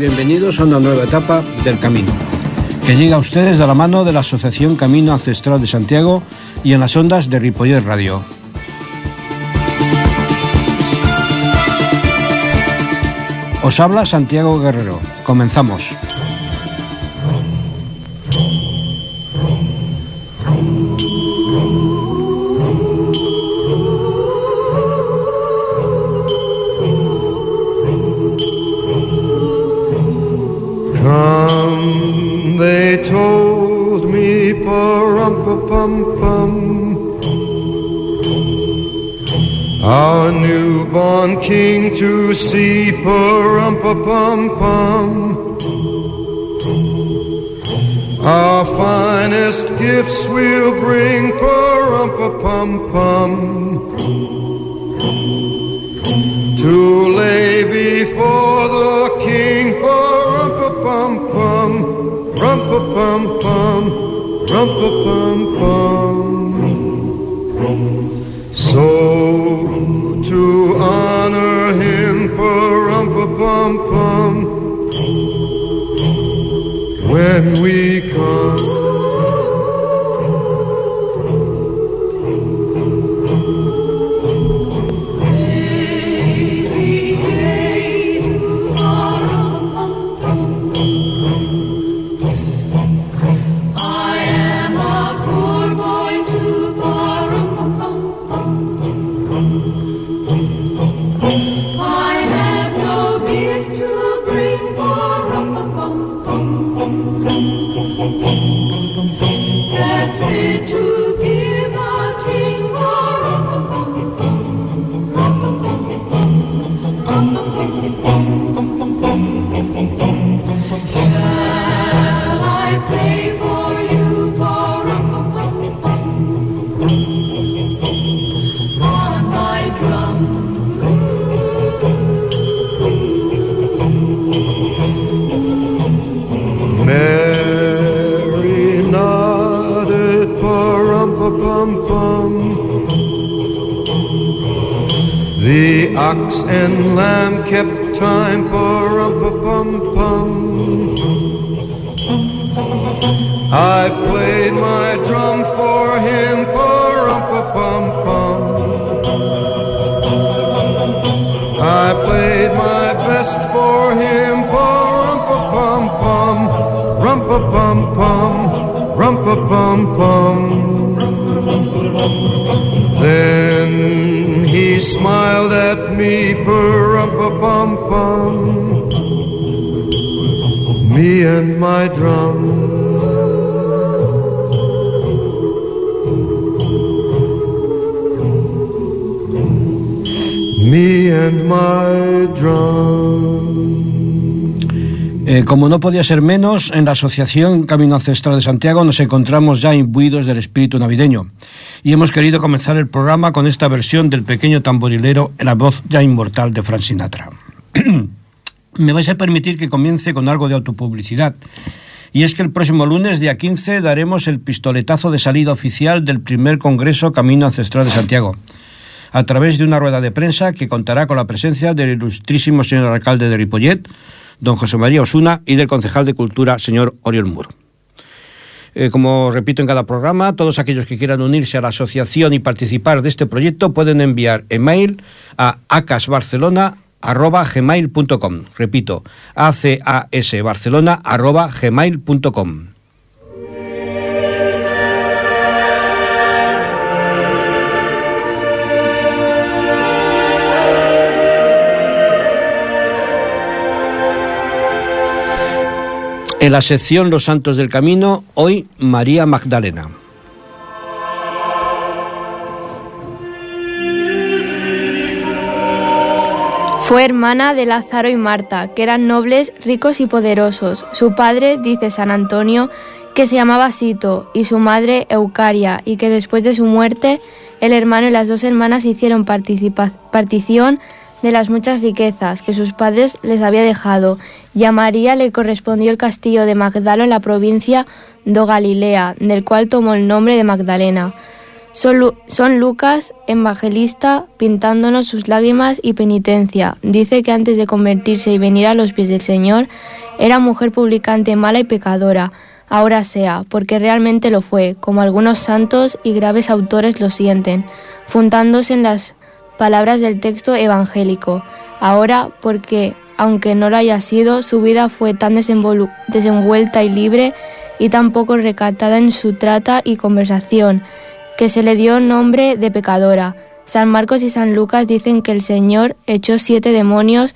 Bienvenidos a una nueva etapa del camino, que llega a ustedes de la mano de la Asociación Camino Ancestral de Santiago y en las ondas de Ripollet Radio. Os habla Santiago Guerrero. Comenzamos. to see perum pum pum. Our finest gifts we'll bring perum pum pum. To lay before the king perum pum pum, rum pum pum, rum pum pum. So to honor pa-rum-pa-pum-pum. When we come. Rum-pa-pum-pum. Then he smiled at me, pa-rum-pa-pum-pum, me and my drum. Me and my drum. Eh, como no podía ser menos, en la Asociación Camino Ancestral de Santiago nos encontramos ya imbuidos del espíritu navideño y hemos querido comenzar el programa con esta versión del pequeño tamborilero la voz ya inmortal de Frank Sinatra. Me vais a permitir que comience con algo de autopublicidad. Y es que el próximo lunes, día 15, daremos el pistoletazo de salida oficial del primer Congreso Camino Ancestral de Santiago, a través de una rueda de prensa que contará con la presencia del ilustrísimo señor alcalde de Ripollet, don José María Osuna, y del concejal de Cultura, señor Oriol Muro. Eh, como repito en cada programa, todos aquellos que quieran unirse a la asociación y participar de este proyecto pueden enviar email a acasbarcelona.gmail.com. Repito, acasbarcelona.gmail.com. En la sección Los Santos del Camino, hoy María Magdalena. Fue hermana de Lázaro y Marta, que eran nobles, ricos y poderosos. Su padre, dice San Antonio, que se llamaba Sito, y su madre Eucaria, y que después de su muerte el hermano y las dos hermanas hicieron partición de las muchas riquezas que sus padres les había dejado, y a María le correspondió el castillo de Magdalo en la provincia de Galilea, del cual tomó el nombre de Magdalena. Son Lucas, evangelista, pintándonos sus lágrimas y penitencia. Dice que antes de convertirse y venir a los pies del Señor, era mujer publicante mala y pecadora. Ahora sea, porque realmente lo fue, como algunos santos y graves autores lo sienten, fundándose en las palabras del texto evangélico. Ahora, porque, aunque no lo haya sido, su vida fue tan desenvuelta y libre y tan poco recatada en su trata y conversación, que se le dio nombre de pecadora. San Marcos y San Lucas dicen que el Señor echó siete demonios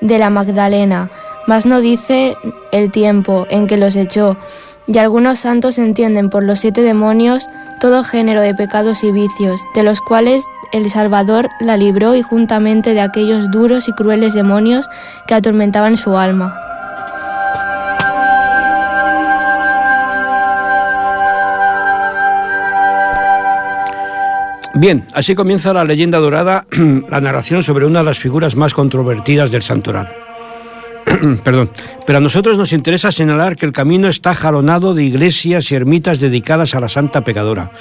de la Magdalena, mas no dice el tiempo en que los echó, y algunos santos entienden por los siete demonios todo género de pecados y vicios, de los cuales el Salvador la libró y juntamente de aquellos duros y crueles demonios que atormentaban su alma. Bien, así comienza la leyenda dorada, la narración sobre una de las figuras más controvertidas del santoral. Perdón, pero a nosotros nos interesa señalar que el camino está jalonado de iglesias y ermitas dedicadas a la santa pecadora.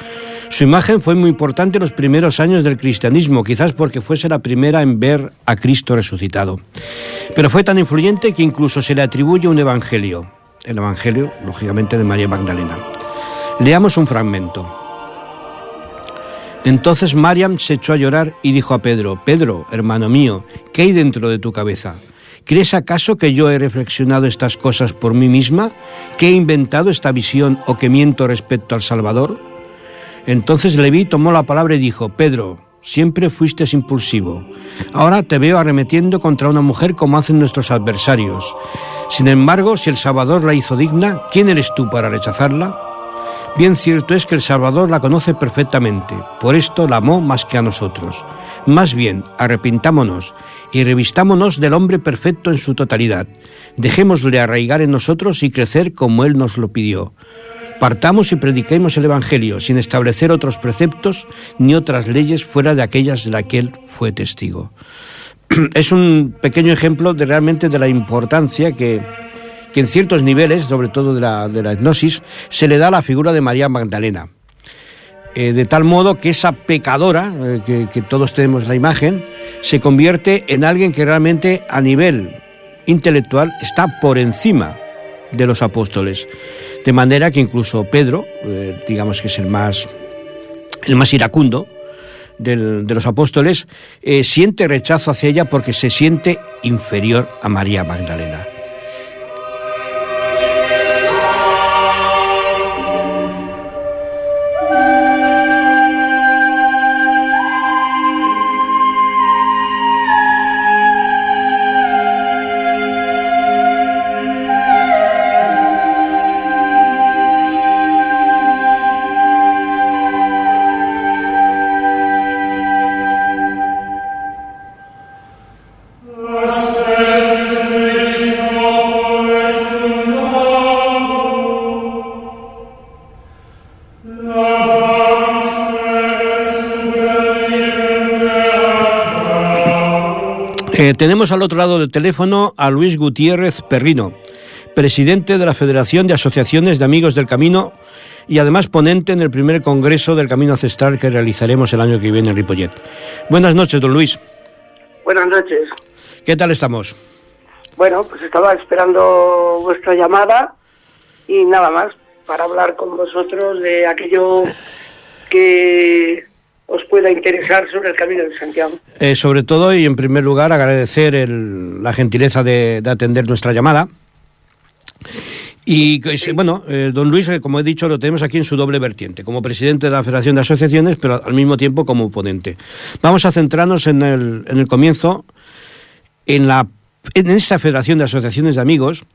Su imagen fue muy importante en los primeros años del cristianismo, quizás porque fuese la primera en ver a Cristo resucitado. Pero fue tan influyente que incluso se le atribuye un evangelio, el evangelio, lógicamente, de María Magdalena. Leamos un fragmento. Entonces Mariam se echó a llorar y dijo a Pedro, Pedro, hermano mío, ¿qué hay dentro de tu cabeza? ¿Crees acaso que yo he reflexionado estas cosas por mí misma? ¿Que he inventado esta visión o que miento respecto al Salvador? Entonces Leví tomó la palabra y dijo, Pedro, siempre fuiste impulsivo. Ahora te veo arremetiendo contra una mujer como hacen nuestros adversarios. Sin embargo, si el Salvador la hizo digna, ¿quién eres tú para rechazarla? Bien cierto es que el Salvador la conoce perfectamente, por esto la amó más que a nosotros. Más bien, arrepintámonos y revistámonos del hombre perfecto en su totalidad. Dejémosle arraigar en nosotros y crecer como Él nos lo pidió. Partamos y prediquemos el Evangelio sin establecer otros preceptos ni otras leyes fuera de aquellas de las que Él fue testigo. Es un pequeño ejemplo de realmente de la importancia que, que en ciertos niveles, sobre todo de la, de se le da la figura de María Magdalena. Eh, de tal modo que esa pecadora, eh, que, todos tenemos la imagen, se convierte en alguien que realmente a nivel intelectual está por encima de los apóstoles. De manera que incluso Pedro, eh, digamos que es el más, el más iracundo de los apóstoles, siente rechazo hacia ella porque se siente inferior a María Magdalena. Eh, tenemos al otro lado del teléfono a Luis Gutiérrez Perrino, presidente de la Federación de Asociaciones de Amigos del Camino y además ponente en el primer Congreso del Camino Ancestral que realizaremos el año que viene en Ripollet. Buenas noches, don Luis. Buenas noches. ¿Qué tal estamos? Bueno, pues estaba esperando vuestra llamada y nada más para hablar con vosotros de aquello que os pueda interesar sobre el Camino de Santiago. Eh, sobre todo y en primer lugar agradecer el- la gentileza de, de atender nuestra llamada. Y que, sí, bueno, eh, don Luis, eh, como he dicho, lo tenemos aquí en su doble vertiente, como presidente de la Federación de Asociaciones, pero al mismo tiempo como ponente. Vamos a centrarnos en el, en el comienzo, en, la, en esa Federación de Asociaciones de Amigos,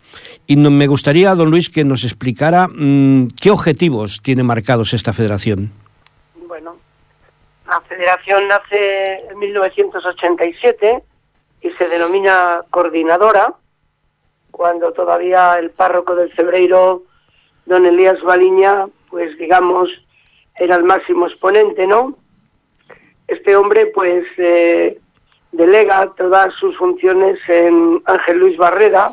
y no- me gustaría, don Luis, que nos explicara mm, qué objetivos tiene marcados esta federación. La federación nace en 1987 y se denomina coordinadora, cuando todavía el párroco del Cebreiro, don Elías Baliña, pues digamos, era el máximo exponente, ¿no? Este hombre, pues, eh, delega todas sus funciones en Ángel Luis Barrera,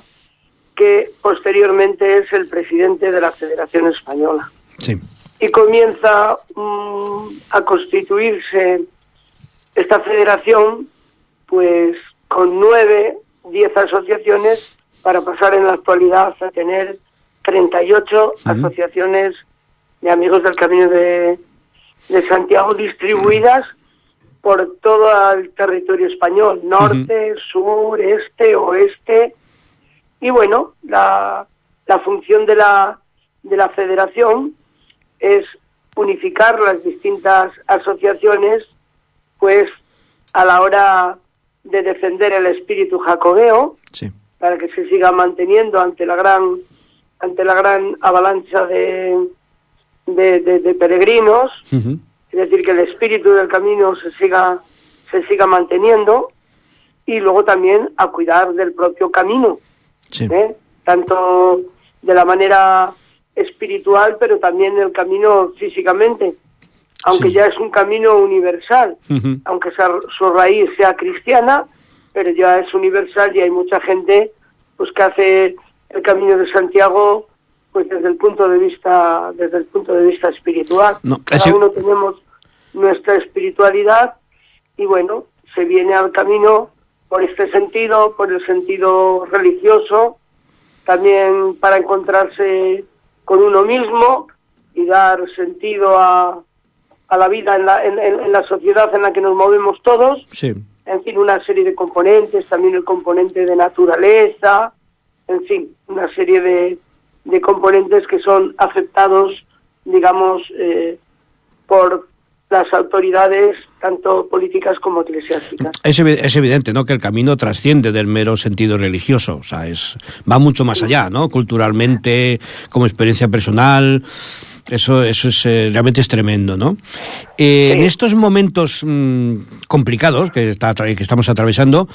que posteriormente es el presidente de la Federación Española. Sí. Y comienza mm, a constituirse esta federación, pues con nueve, diez asociaciones para pasar en la actualidad a tener 38 asociaciones de amigos del Camino de, de Santiago distribuidas por todo el territorio español, norte, sur, este, oeste. Y bueno, la, la función de la, de la federación es unificar las distintas asociaciones, pues a la hora de defender el espíritu jacobeo, Sí. para que se siga manteniendo ante la gran ante la gran avalancha de, de, de- de peregrinos, es decir, que el espíritu del camino se siga se siga manteniendo y luego también a cuidar del propio camino, Sí. ¿eh? tanto de la manera espiritual, pero también el camino físicamente, aunque Sí. ya es un camino universal, aunque su raíz sea cristiana, pero ya es universal y hay mucha gente pues que hace el camino de Santiago pues desde el punto de vista desde el punto de vista espiritual. No, Cada ese- uno tenemos nuestra espiritualidad y bueno, se viene al camino por este sentido, por el sentido religioso, también para encontrarse con uno mismo y dar sentido a, a la vida en la, en- la sociedad en la que nos movemos todos. Sí. En fin, una serie de componentes, también el componente de naturaleza, en fin, una serie de, de componentes que son aceptados, digamos, eh, por las autoridades, tanto políticas como eclesiásticas. Es, es evidente, ¿no? Que el camino trasciende del mero sentido religioso, o sea, es va mucho más allá, ¿no? Culturalmente, como experiencia personal, eso, eso es eh, realmente es tremendo, ¿no? Eh, En estos momentos mm, complicados que, está, que estamos atravesando,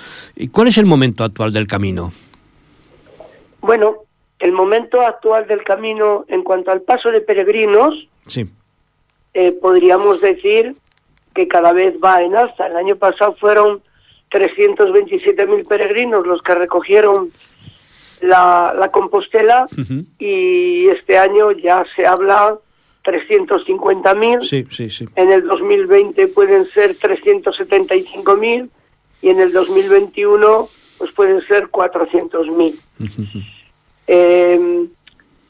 ¿cuál es el momento actual del camino? Bueno, el momento actual del camino en cuanto al paso de peregrinos, Sí, eh, podríamos decir que cada vez va en alza. El año pasado fueron 327.000 peregrinos los que recogieron la, la Compostela y este año ya se habla 350.000. sí, sí, sí. En el 2020 pueden ser 375.000 y en el 2021 pues pueden ser 400.000. Eh,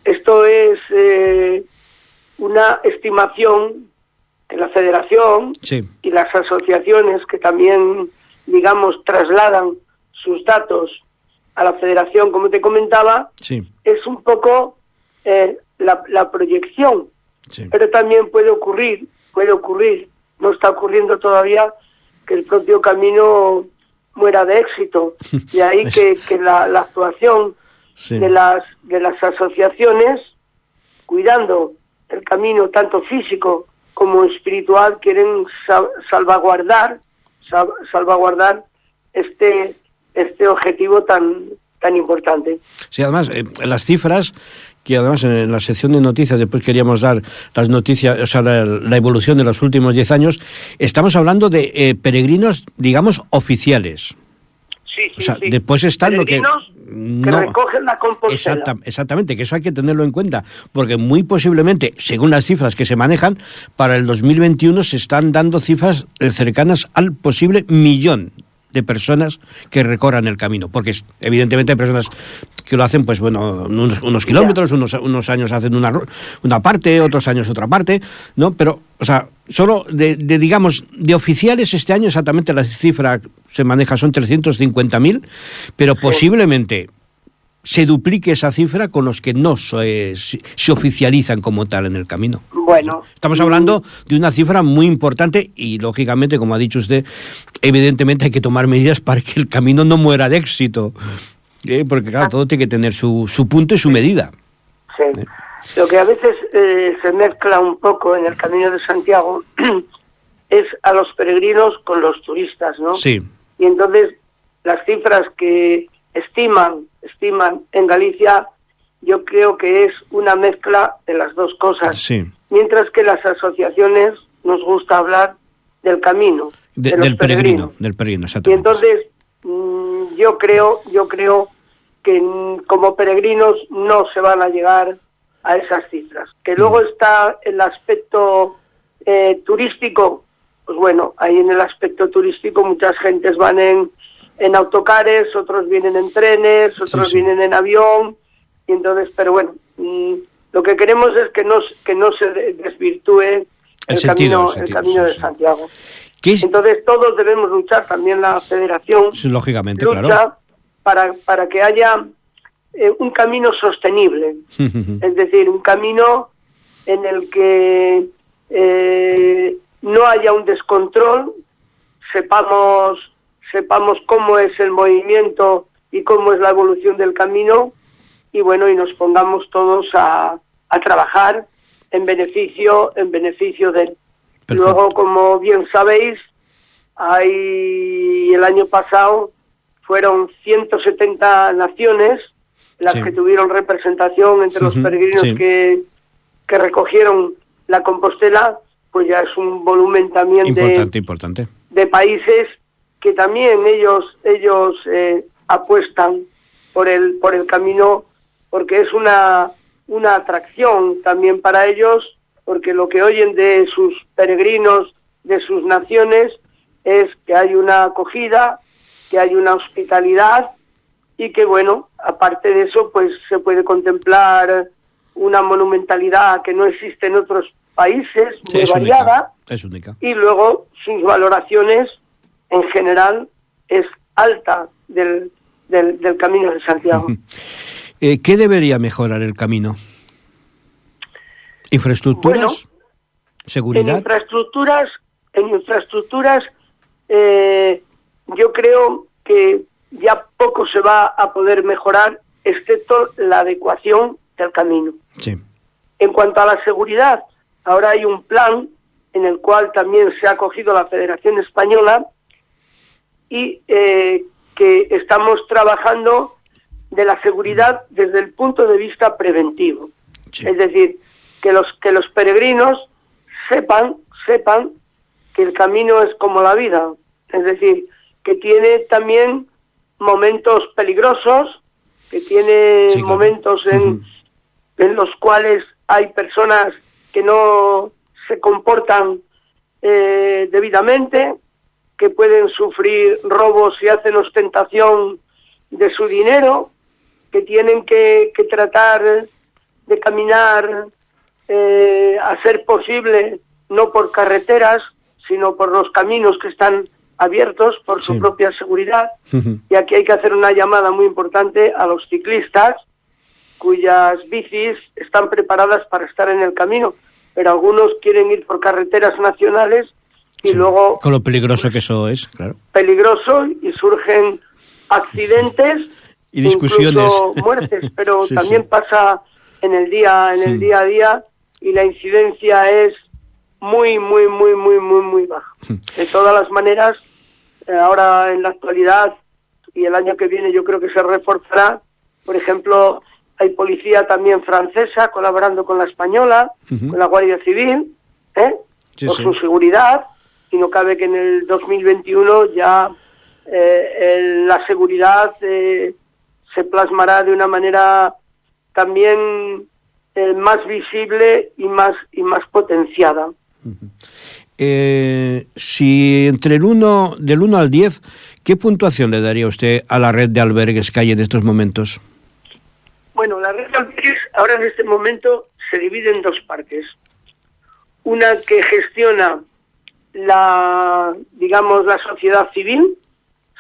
esto es eh, una estimación que la federación Sí, y las asociaciones que también, digamos, trasladan sus datos a la federación, como te comentaba, sí, es un poco eh, la, la proyección, sí. pero también puede ocurrir, puede ocurrir, no está ocurriendo todavía que el propio camino muera de éxito. De ahí que, que la, la actuación de las de las asociaciones cuidando el camino tanto físico como espiritual quieren sa- salvaguardar sa- salvaguardar este este objetivo tan tan importante Sí, además, eh, las cifras, que además en la sección de noticias después queríamos dar las noticias, o sea, la, la evolución de los últimos 10 años, estamos hablando de eh, peregrinos, digamos, oficiales. sí, O sea, después están lo que... Que No. recogen la compostela Exacta- exactamente, que eso hay que tenerlo en cuenta, porque muy posiblemente, según las cifras que se manejan, para el 2021 se están dando cifras eh, cercanas al posible millón de personas que recorran el camino, porque evidentemente hay personas que lo hacen, pues bueno, unos, unos kilómetros, unos, unos años hacen una, una parte, otros años otra parte, ¿no? Pero, o sea, solo de, de, digamos, de oficiales este año exactamente la cifra se maneja son 350.000, pero posiblemente se duplique esa cifra con los que no se, se oficializan como tal en el camino. bueno Estamos hablando de una cifra muy importante y, lógicamente, como ha dicho usted, evidentemente hay que tomar medidas para que el camino no muera de éxito. ¿eh? Porque, claro, todo tiene que tener su, su punto y su medida. Sí. Lo que a veces eh, se mezcla un poco en el Camino de Santiago es a los peregrinos con los turistas, ¿no? Sí, Y entonces las cifras que estiman, estiman en Galicia, yo creo que es una mezcla de las dos cosas. sí. Mientras que las asociaciones nos gusta hablar del camino, De- de los del peregrino, del peregrino, Y entonces mm, yo creo, yo creo que mm, como peregrinos no se van a llegar a esas cifras. Que luego está el aspecto eh, turístico, pues bueno, ahí en el aspecto turístico muchas gentes van en, en autocares, otros vienen en trenes, otros sí. vienen en avión, y entonces, pero bueno, mm, lo que queremos es que no, que no se de- desvirtúe el, El sentido, camino, el camino sí, de. Santiago. Entonces todos debemos luchar, también la federación Lógicamente, lucha claro. para, para que haya eh, un camino sostenible, es decir, un camino en el que eh, no haya un descontrol, sepamos, sepamos cómo es el movimiento y cómo es la evolución del camino y bueno, y nos pongamos todos a, a trabajar en beneficio, en beneficio de él. Perfecto. Luego, como bien sabéis, hay el año pasado fueron 170 naciones las Sí. que tuvieron representación entre los peregrinos sí. que, que recogieron la Compostela, pues ya es un volumen también Importante, de, importante. de países que también ellos ellos eh, apuestan por el por el camino porque es una una atracción también para ellos porque lo que oyen de sus peregrinos de sus naciones es que hay una acogida que hay una hospitalidad y que bueno aparte de eso pues se puede contemplar una monumentalidad que no existe en otros países Sí, muy es variada única. Es única. y luego sus valoraciones en general es alta del, del, del camino de Santiago. Eh, ¿Qué debería mejorar el camino? ¿Infraestructuras? Bueno, En ¿Seguridad? infraestructuras, en infraestructuras, eh, yo creo que ya poco se va a poder mejorar, excepto la adecuación del camino. Sí. En cuanto a la seguridad, ahora hay un plan en el cual también se ha acogido la Federación Española y eh, que estamos trabajando de la seguridad desde el punto de vista preventivo. Sí. Es decir, que los que los peregrinos sepan sepan que el camino es como la vida, es decir, que tiene también momentos peligrosos, que tiene Sí, claro. momentos en, en los cuales hay personas que no se comportan eh, debidamente, que pueden sufrir robos y hacen ostentación de su dinero, que tienen que, que tratar de caminar eh, a ser posible no por carreteras, sino por los caminos que están abiertos por su Sí. propia seguridad. Y aquí hay que hacer una llamada muy importante a los ciclistas cuyas bicis están preparadas para estar en el camino, pero algunos quieren ir por carreteras nacionales y Sí. luego Con lo peligroso que eso es, claro. peligroso y surgen accidentes Y discusiones. muertes, pero Sí, también sí. pasa en el día en el día a día y la incidencia es muy muy muy muy muy muy baja. Mm. De todas las maneras, eh, ahora en la actualidad y el año que viene yo creo que se reforzará, por ejemplo, hay policía también francesa colaborando con la española, con la Guardia Civil, ¿eh? Sí, por sí. su seguridad y no cabe que en el 2021 ya eh, la seguridad eh, se plasmará de una manera también eh, más visible y más y más potenciada. Eh, si entre el 1, del 1 al 10, ¿qué puntuación le daría usted a la red de albergues que hay en estos momentos? Bueno, la red de albergues ahora en este momento se divide en dos partes. Una que gestiona la, digamos, la sociedad civil,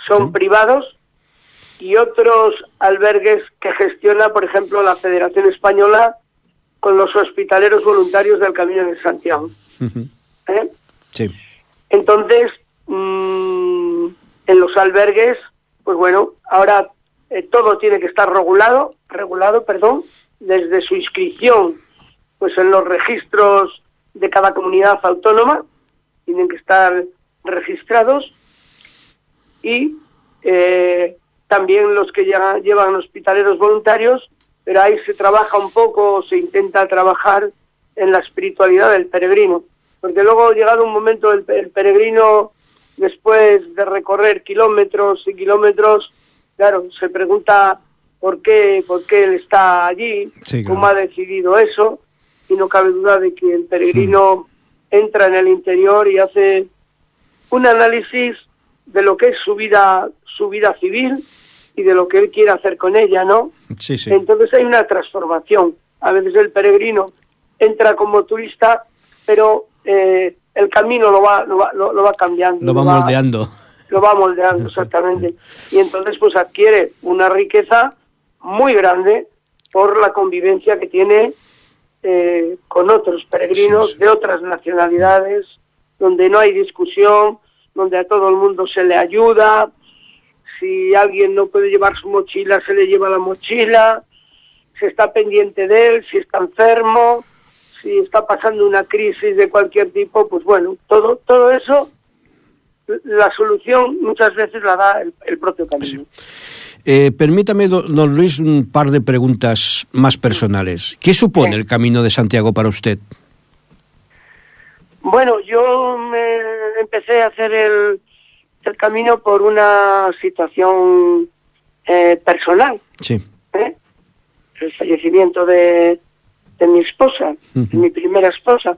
son Sí. privados, y otros albergues que gestiona, por ejemplo, la Federación Española con los hospitaleros voluntarios del Camino de Santiago. ¿eh? Sí. Entonces, mm, en los albergues, pues bueno, ahora eh, todo tiene que estar regulado, regulado, perdón, desde su inscripción, pues en los registros de cada comunidad autónoma, tienen que estar registrados y eh, también los que ya llevan hospitaleros voluntarios, pero ahí se trabaja un poco, se intenta trabajar en la espiritualidad del peregrino, porque luego llegado un momento el, el peregrino después de recorrer kilómetros y kilómetros, claro, se pregunta por qué, por qué él está allí, Sí, cómo ha decidido eso, y no cabe duda de que el peregrino entra en el interior y hace un análisis de lo que es su vida, su vida civil y de lo que él quiere hacer con ella, ¿no? Sí, sí. Entonces hay una transformación. A veces el peregrino entra como turista, pero eh, el camino lo va, lo va, lo, lo va cambiando. Lo va moldeando. Lo va moldeando, exactamente. Y entonces pues adquiere una riqueza muy grande por la convivencia que tiene eh, con otros peregrinos Sí, sí. de otras nacionalidades, donde no hay discusión, donde a todo el mundo se le ayuda. Si alguien no puede llevar su mochila, se le lleva la mochila. Se está pendiente de él, si está enfermo, si está pasando una crisis de cualquier tipo, pues bueno, todo, todo eso, la solución muchas veces la da el, el propio camino. Eh, permítame, do- don Luis, un par de preguntas más personales. ¿Qué supone el Camino de Santiago para usted? Bueno, yo me empecé a hacer el, el camino por una situación eh, personal, Sí. ¿eh? el fallecimiento de, de mi esposa, de mi primera esposa.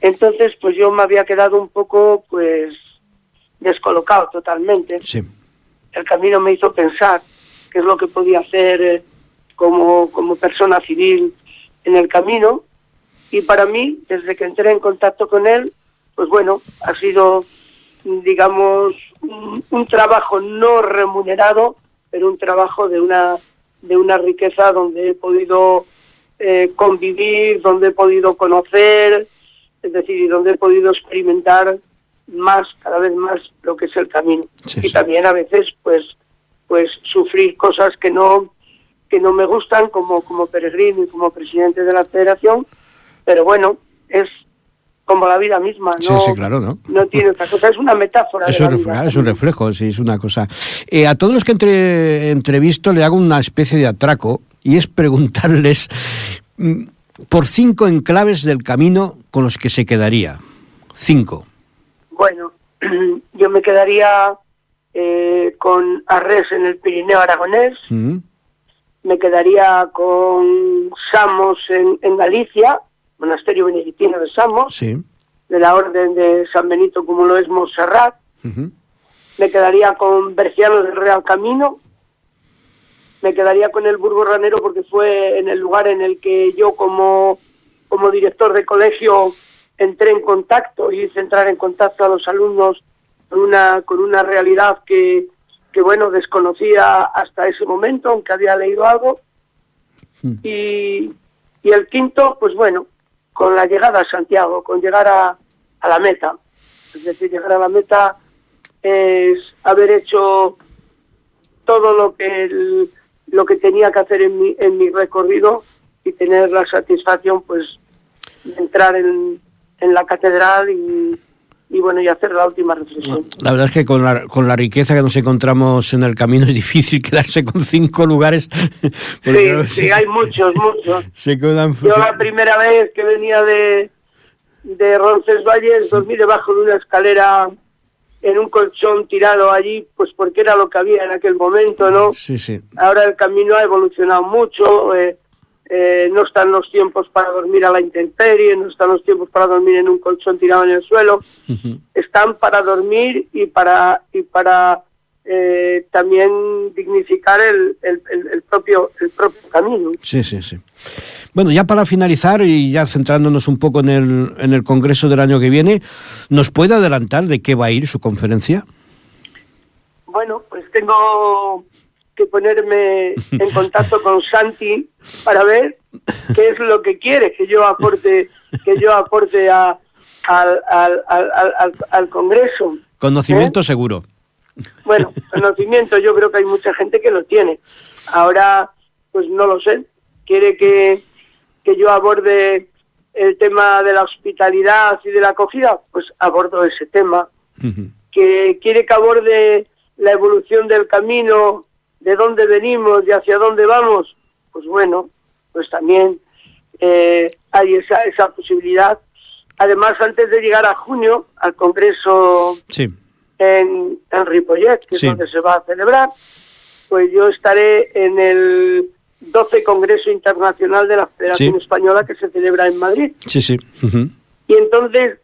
Entonces, pues yo me había quedado un poco, pues, descolocado totalmente. Sí. el camino me hizo pensar qué es lo que podía hacer eh, como, como persona civil en el camino. Y para mí, desde que entré en contacto con él, pues bueno, ha sido, digamos, un, un trabajo no remunerado, pero un trabajo de una, de una riqueza donde he podido eh, convivir, donde he podido conocer, es decir, y donde he podido experimentar más, cada vez más, lo que es el camino. Sí, y también a veces, pues, pues sufrir cosas que no, que no me gustan como, como peregrino y como presidente de la federación, pero bueno, es como la vida misma, Sí, no, sí, claro, ¿no? no tiene otra cosa, es una metáfora. Es de un, la reflejo, vida. es un reflejo, sí, es una cosa. Eh, a todos los que entre, entrevisto le hago una especie de atraco y es preguntarles mm, por cinco enclaves del camino con los que se quedaría. Cinco. Bueno, yo me quedaría eh, con Arres en el Pirineo aragonés, Mm, me quedaría con Samos en, en Galicia, monasterio benedictino de Samos, Sí. de la orden de San Benito como lo es Montserrat, me quedaría con Berciano del Real Camino, me quedaría con el Burgo Ranero porque fue en el lugar en el que yo como, como director de colegio entré en contacto y hice entrar en contacto a los alumnos con una, con una realidad que, que bueno, desconocía hasta ese momento, aunque había leído algo. Mm. Y, y el quinto, pues bueno, con la llegada a Santiago, con llegar a, a la meta. Es decir, llegar a la meta es haber hecho todo lo que el- lo que tenía que hacer en mi, en mi recorrido y tener la satisfacción pues de entrar en, en la catedral y, y bueno y hacer la última reflexión. La verdad es que con la, con la riqueza que nos encontramos en el camino es difícil quedarse con cinco lugares. Sí, sí, hay muchos, muchos. Se quedan. Yo la primera vez que venía de, de Roncesvalles dormí debajo de una escalera en un colchón tirado allí, pues porque era lo que había en aquel momento, ¿no? Sí, sí. Ahora el camino ha evolucionado mucho, eh, eh, no están los tiempos para dormir a la intemperie, no están los tiempos para dormir en un colchón tirado en el suelo, están para dormir y para y para eh, también dignificar el, el, el- el propio el propio camino. Sí, sí, sí. Bueno, ya para finalizar y ya centrándonos un poco en el, en el Congreso del año que viene, ¿nos puede adelantar de qué va a ir su conferencia? Bueno, pues tengo que ponerme en contacto con Santi para ver qué es lo que quiere que yo aporte que yo aporte a, al, al, al, al, al Congreso. Conocimiento ¿Eh? seguro. Bueno, conocimiento yo creo que hay mucha gente que lo tiene. Ahora, pues no lo sé. Quiere que, que yo aborde el tema de la hospitalidad y de la acogida, pues abordo ese tema. Que quiere que aborde la evolución del camino, de dónde venimos y hacia dónde vamos, pues bueno, pues también eh, hay esa, esa posibilidad. Además, antes de llegar a junio, al Congreso Sí. en, en Ripollet, que Sí. es donde se va a celebrar, pues yo estaré en el 12 Congreso Internacional de la Federación Sí. Española que se celebra en Madrid. Sí, sí. Y entonces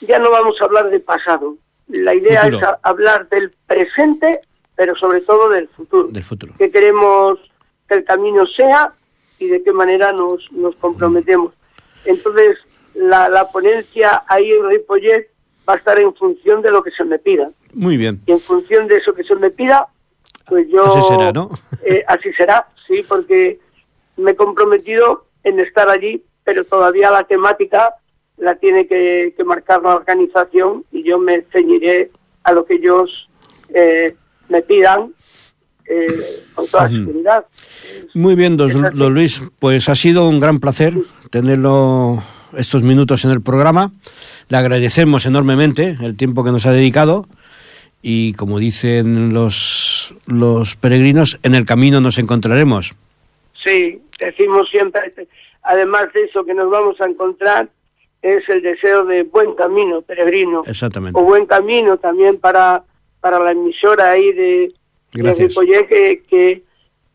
ya no vamos a hablar de pasado. La idea Futuro. es hablar del presente, pero sobre todo del futuro. Del futuro. ¿Qué queremos que el camino sea y de qué manera nos, nos comprometemos? Entonces, la, la ponencia ahí en Ripollet va a estar en función de lo que se me pida. Muy bien. Y en función de eso que se me pida, pues yo... Así será, ¿no? Eh, así será, sí, porque me he comprometido en estar allí, pero todavía la temática la tiene que, que marcar la organización y yo me ceñiré a lo que ellos eh, me pidan eh, con toda seguridad. Muy bien, don Luis. Pues ha sido un gran placer tenerlo estos minutos en el programa. Le agradecemos enormemente el tiempo que nos ha dedicado y como dicen los, los peregrinos, en el camino nos encontraremos. Sí, decimos siempre, además de eso que nos vamos a encontrar, es el deseo de buen camino, peregrino. Exactamente. o buen camino también para, para la emisora ahí de, de Gracias. Que, que,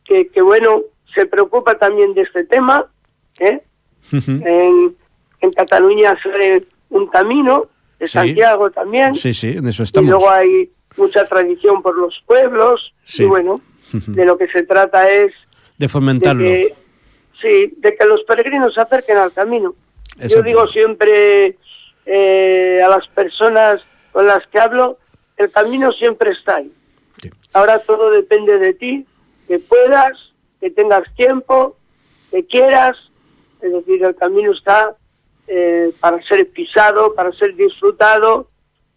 que, que, bueno, se preocupa también de este tema. ¿eh? En, en Cataluña sale un camino, de Sí. Santiago también, Sí, sí, en eso y estamos. luego hay mucha tradición por los pueblos, Sí. y bueno, de lo que se trata es De fomentarlo. sí, de que los peregrinos se acerquen al camino. Yo digo siempre eh, a las personas con las que hablo, el camino siempre está ahí. Sí. Ahora todo depende de ti, que puedas, que tengas tiempo, que quieras. Es decir, el camino está eh, para ser pisado, para ser disfrutado,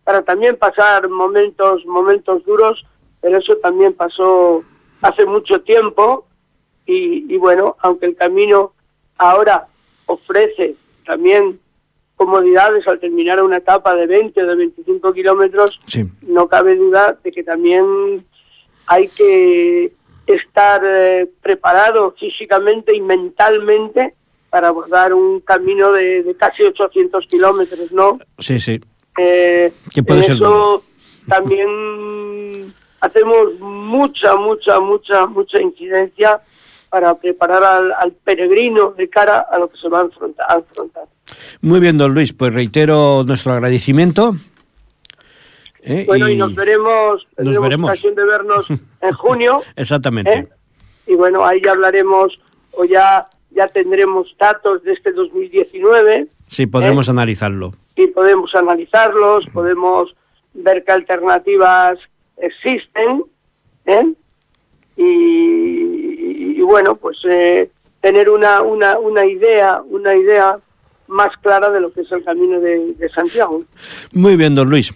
para también pasar momentos, momentos duros, pero eso también pasó hace mucho tiempo y, y bueno, aunque el camino ahora ofrece también comodidades al terminar una etapa de 20 o de 25 kilómetros, Sí. no cabe duda de que también hay que estar eh, preparado físicamente y mentalmente para abordar un camino de, de casi 800 kilómetros, ¿no? Sí, sí. Eh, puede en ser eso también hacemos mucha, mucha, mucha, mucha incidencia para preparar al, al peregrino de cara a lo que se va a enfrentar. a enfrentar. Muy bien, don Luis, pues reitero nuestro agradecimiento. ¿eh? Bueno, y, nos veremos, tendremos veremos. ocasión de vernos en junio. Exactamente. ¿eh? Y bueno, ahí ya hablaremos o ya, ya tendremos datos de este 2019 Sí, podremos ¿eh? analizarlo. y podemos analizarlos, podemos ver qué alternativas existen, ¿eh? Y, y bueno, pues eh, tener una, una, una idea, una idea más clara de lo que es el camino de, de Santiago. Muy bien, don Luis.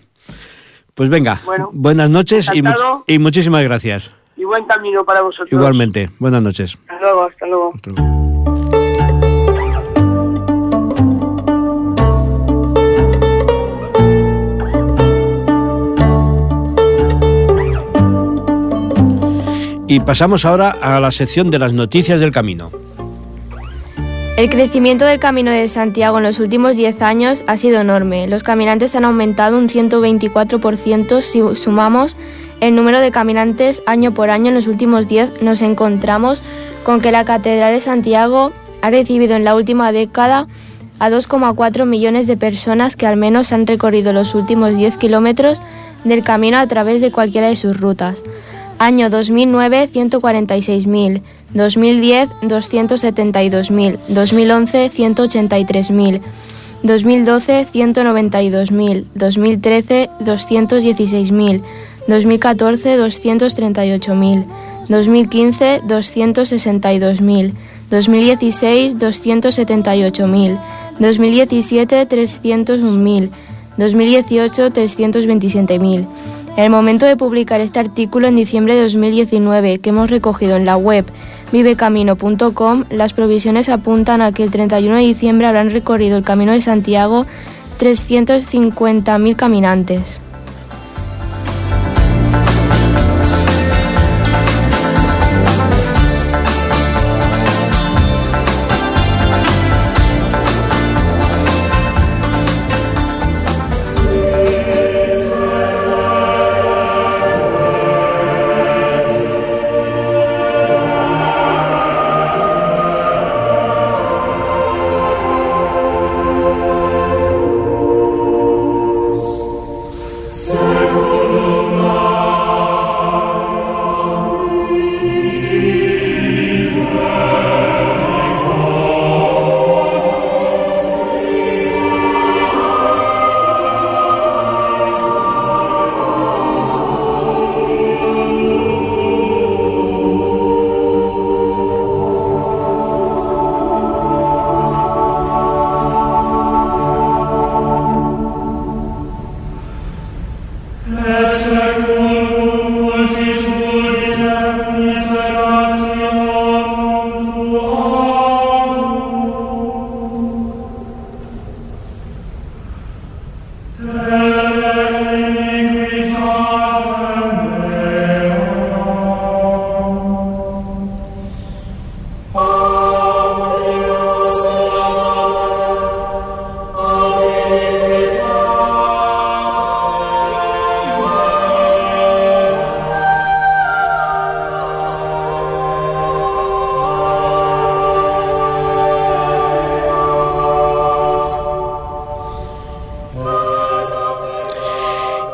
Pues venga, Bueno, buenas noches y, much- encantado. y muchísimas gracias. Y buen camino para vosotros. Igualmente, buenas noches. Hasta luego, hasta luego. Hasta luego. Y pasamos ahora a la sección de las noticias del camino. El crecimiento del Camino de Santiago en los últimos 10 años ha sido enorme. Los caminantes han aumentado un 124% si sumamos el número de caminantes año por año en los últimos 10. Nos encontramos con que la Catedral de Santiago ha recibido en la última década a 2,4 millones de personas que al menos han recorrido los últimos 10 kilómetros del camino a través de cualquiera de sus rutas. Año 2009, 146.000. 2010, 272.000. 2011, 183.000. 2012, 192.000. 2013, 216.000. 2014, 238.000. 2015, 262.000. 2016, 278.000. 2017, 301.000. 2018, 327.000. En el momento de publicar este artículo en diciembre de 2019, que hemos recogido en la web vivecamino.com, las provisiones apuntan a que el 31 de diciembre habrán recorrido el Camino de Santiago 350.000 caminantes.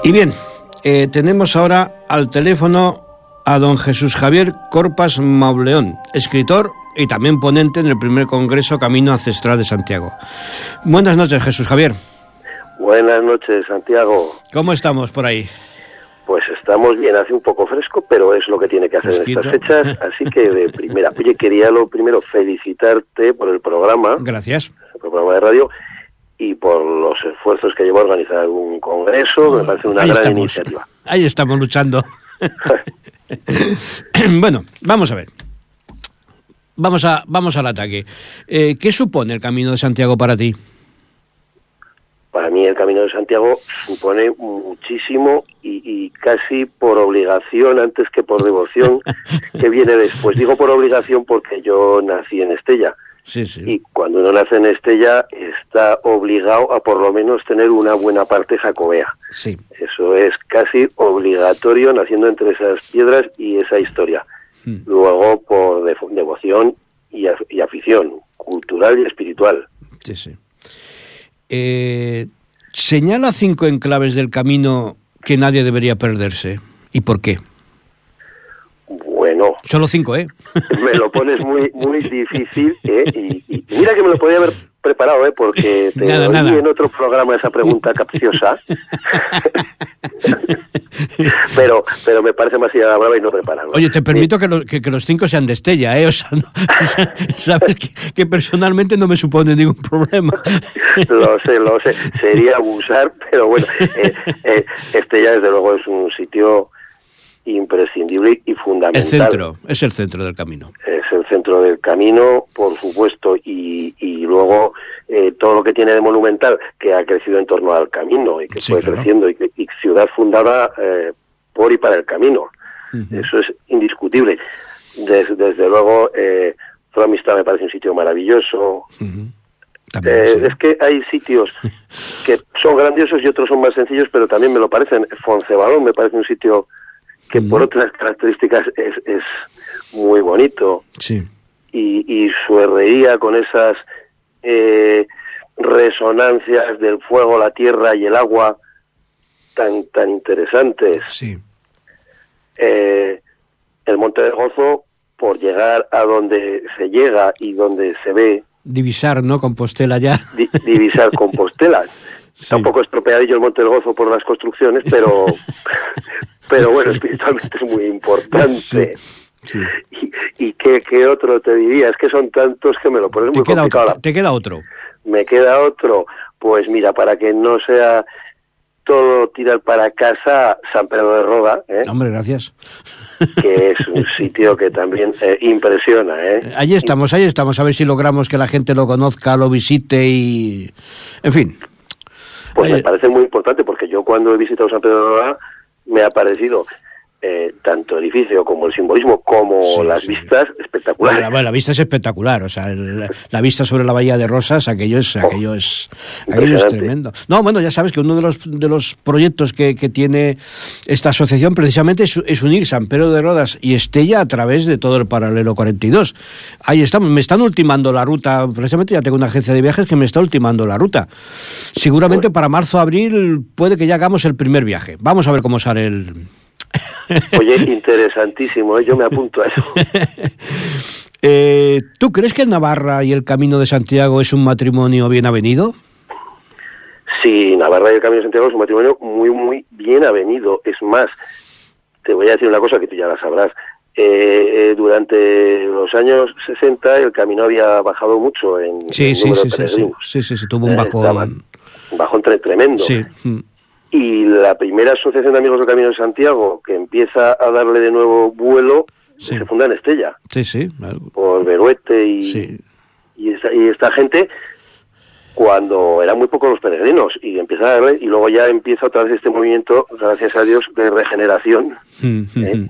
Y bien, eh, tenemos ahora al teléfono a don Jesús Javier Corpas Mauleón, escritor y también ponente en el primer Congreso Camino Ancestral de Santiago. Buenas noches, Jesús Javier. Buenas noches, Santiago. ¿Cómo estamos por ahí? Pues estamos bien, hace un poco fresco, pero es lo que tiene que hacer Fresquito. en estas fechas, así que de primera. Oye, quería lo primero felicitarte por el programa, Gracias. el programa de radio, y por los esfuerzos que lleva a organizar un congreso, me parece una gran estamos. iniciativa. Ahí estamos luchando. bueno, vamos a ver. Vamos, a, vamos al ataque. Eh, ¿Qué supone el Camino de Santiago para ti? Para mí el Camino de Santiago supone muchísimo y, y casi por obligación antes que por devoción que viene después. Digo por obligación porque yo nací en Estella. Sí, sí. Y cuando uno nace en Estella está obligado a por lo menos tener una buena parte jacobea. Sí. Eso es casi obligatorio naciendo entre esas piedras y esa historia. Mm. Luego por defo- devoción y afición cultural y espiritual. Sí, sí. Eh, señala cinco enclaves del camino que nadie debería perderse. ¿Y por qué? Solo cinco, ¿eh? me lo pones muy muy difícil ¿eh? y, y mira que me lo podía haber preparado ¿eh? porque te Nada, oí nada. en otro programa esa pregunta capciosa pero pero me parece más brava y no prepararlo Oye, te permito que, lo- que- que los cinco sean de Estella, ¿eh? O sea, no- sabes que, que personalmente no me supone ningún problema. lo sé lo sé sería abusar pero bueno eh, eh, este ya desde luego es un sitio imprescindible y fundamental El centro, es el centro del camino. es el centro del camino, por supuesto, y, y luego eh, todo lo que tiene de monumental, que ha crecido en torno al camino y que Sí, fue claro. creciendo, y, que- y ciudad fundada eh, por y para el camino. Eso es indiscutible. Des- desde luego, eh, Fromista me parece un sitio maravilloso. Eh. Es que hay sitios que son grandiosos y otros son más sencillos, pero también me lo parecen. Foncebalón me parece un sitio que por otras características es, es muy bonito Sí. y, y su herrería con esas eh, resonancias del fuego, la tierra y el agua tan tan interesantes. Sí. Eh, el Monte del Gozo, por llegar a donde se llega y donde se ve Divisar, ¿no? Compostela ya. di- divisar Compostela. Sí. Está un poco estropeadillo el Monte del Gozo por las construcciones, pero pero bueno, espiritualmente es muy importante. Sí. Sí. ¿Y, y qué, qué otro te diría? Es que son tantos que me lo pones Te muy queda, complicado. otro, te queda otro. Me queda otro. Pues mira, para que no sea todo tirar para casa, San Pedro de Roda, ¿eh? Hombre, gracias. que es un sitio que también eh, impresiona. ¿eh? Allí estamos, ahí estamos, a ver si logramos que la gente lo conozca, lo visite y... En fin. Pues me parece muy importante porque yo cuando he visitado San Pedro de Roda me ha parecido eh, tanto el edificio como el simbolismo como Sí, las sí. vistas espectaculares. la, bueno, la vista es espectacular, o sea, el- la vista sobre la bahía de Rosas, aquello es, aquello es, aquello es tremendo. No, bueno, ya sabes que uno de los, de los proyectos que, que tiene esta asociación precisamente es, es unir San Pedro de Rodas y Estella a través de todo el paralelo 42. Ahí estamos, me están ultimando la ruta, precisamente ya tengo una agencia de viajes que me está ultimando la ruta. Seguramente para marzo, abril puede que ya hagamos el primer viaje. Vamos a ver cómo sale el... Oye, interesantísimo, ¿eh? yo me apunto a eso. Eh, ¿Tú crees que Navarra y el Camino de Santiago es un matrimonio bien avenido? Sí, Navarra y el Camino de Santiago es un matrimonio muy, muy bien avenido. Es más, te voy a decir una cosa que tú ya la sabrás. Eh, eh, durante los años 60 el camino había bajado mucho en Sí, sí, número sí, de sí, sí, sí, sí, tuvo un Eh, bajón. tre- tremendo. Sí, mm, Y la primera asociación de amigos del Camino de Santiago que empieza a darle de nuevo vuelo Sí. se funda en Estella sí, sí, por Beruete y, sí. y, esta, y esta gente cuando eran muy pocos los peregrinos y empieza a darle y luego ya empieza otra vez este movimiento gracias a Dios de regeneración Mm, mm, ¿Eh? mm.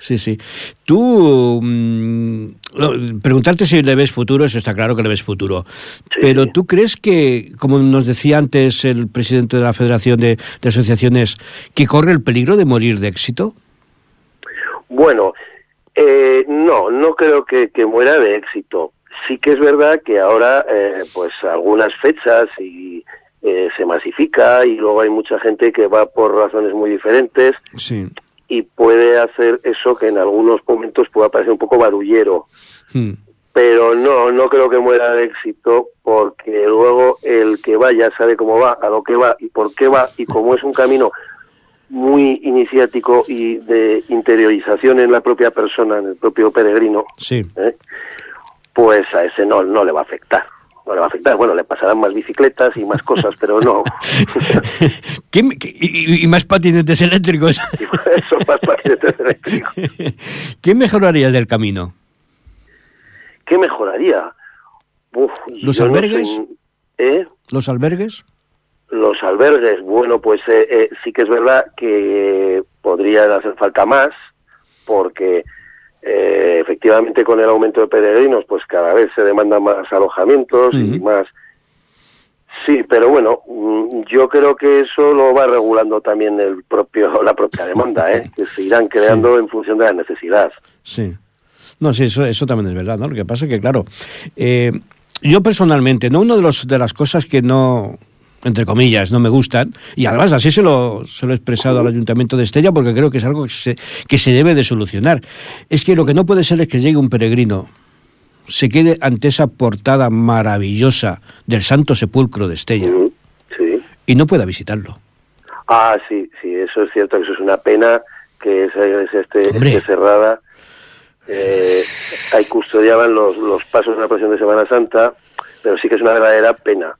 Sí, sí. Tú, mm, preguntarte si le ves futuro, eso está claro que le ves futuro. Sí, Pero sí. tú crees que, como nos decía antes el presidente de la Federación de, de Asociaciones, que corre el peligro de morir de éxito? Bueno, eh, no, no creo que, que muera de éxito. Sí que es verdad que ahora, eh, pues algunas fechas y, eh, se masifica y luego hay mucha gente que va por razones muy diferentes Sí. Y puede hacer eso que en algunos momentos pueda parecer un poco barullero. Mm. Pero no, no creo que muera de éxito porque luego el que va ya sabe cómo va, a lo que va y por qué va y como es un camino muy iniciático y de interiorización en la propia persona, en el propio peregrino, Sí. ¿eh? pues a ese no, no le va a afectar. No le va a afectar. Bueno, le pasarán más bicicletas y más cosas, pero no. ¿Qué me- qué- y, y más patinetes eléctricos. Eso más patinetes eléctricos. ¿Qué mejorarías del camino? ¿Qué mejoraría? Uf, ¿Los no albergues? sé, ¿Eh? ¿Los albergues? Los albergues, bueno, pues eh, eh, sí que es verdad que podrían hacer falta más, porque eh, efectivamente con el aumento de peregrinos, pues cada vez se demandan más alojamientos y más. Sí, pero bueno, mm, yo creo que eso lo va regulando también el propio la propia demanda, ¿eh? que se irán creando en función de la necesidad. Sí. No, sí, eso, eso también es verdad, ¿no? Lo que pasa es que, claro, eh, yo personalmente, ¿no? Una de, los, de las cosas que no, entre comillas, no me gustan, y además así se lo, se lo he expresado al Ayuntamiento de Estella porque creo que es algo que se, que se debe de solucionar, es que lo que no puede ser es que llegue un peregrino, se quede ante esa portada maravillosa del Santo Sepulcro de Estella Sí. y no pueda visitarlo. Ah, sí, sí, eso es cierto, eso es una pena que esa iglesia esté cerrada. Eh, ahí custodiaban los, los pasos de la procesión de Semana Santa, pero sí que es una verdadera pena.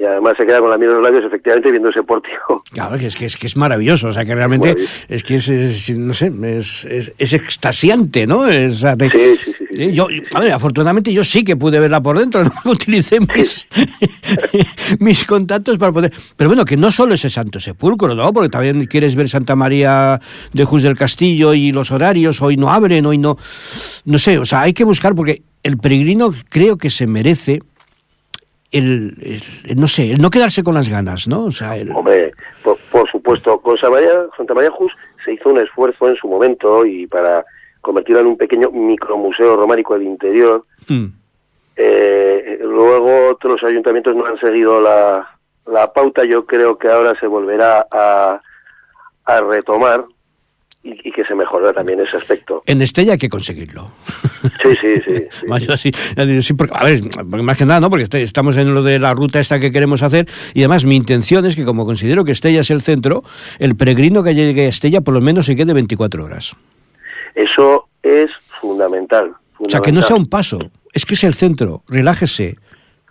Y además se queda con la miel en los labios, efectivamente, viendo ese pórtico. Claro, que es que es, que es maravilloso, o sea, que realmente es que es, es- no sé, es, es, es extasiante, ¿no? Es, o sea, te- Sí, sí, sí. sí, Eh, Yo, a ver, afortunadamente yo sí que pude verla por dentro, no utilicé mis, mis contactos para poder... Pero bueno, que no solo ese Santo Sepulcro, ¿no? Porque también quieres ver Santa María de Juz del Castillo y los horarios, hoy no abren, hoy no... No sé, o sea, hay que buscar porque el peregrino creo que se merece el, el- no sé, el no quedarse con las ganas, ¿no? O sea, el... Hombre, por, por supuesto, con Santa María, Santa María Jus se hizo un esfuerzo en su momento y para convertirla en un pequeño micromuseo románico del interior. Mm, Eh, luego otros ayuntamientos no han seguido la, la pauta. Yo creo que ahora se volverá a, a retomar y, y que se mejorará también ese aspecto. En Estella hay que conseguirlo. Sí, sí, sí. sí. Más así, sí, porque, a ver, más que nada, ¿no? Porque este- estamos en lo de la ruta esta que queremos hacer y además mi intención es que como considero que Estella es el centro, el peregrino que llegue a Estella por lo menos se quede 24 horas. Eso es fundamental. O sea, que no fundamental. sea un paso, es que es el centro, relájese.